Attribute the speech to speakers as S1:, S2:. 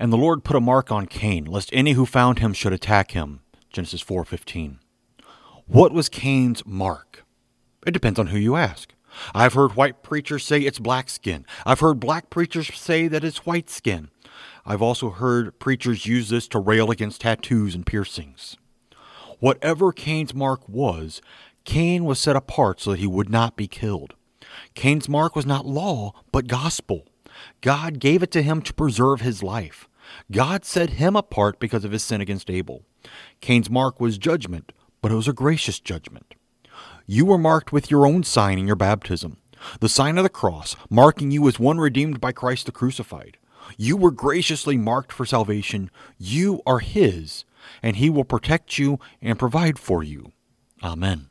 S1: And the Lord put a mark on Cain, lest any who found him should attack him. Genesis 4:15. What was Cain's mark? It depends on who you ask. I've heard white preachers say it's black skin. I've heard black preachers say that it's white skin. I've also heard preachers use this to rail against tattoos and piercings. Whatever Cain's mark was, Cain was set apart so that he would not be killed. Cain's mark was not law, but gospel. God gave it to him to preserve his life. God set him apart because of his sin against Abel. Cain's mark was judgment, but it was a gracious judgment. You were marked with your own sign in your baptism, the sign of the cross, marking you as one redeemed by Christ the crucified. You were graciously marked for salvation. You are His, and He will protect you and provide for you. Amen.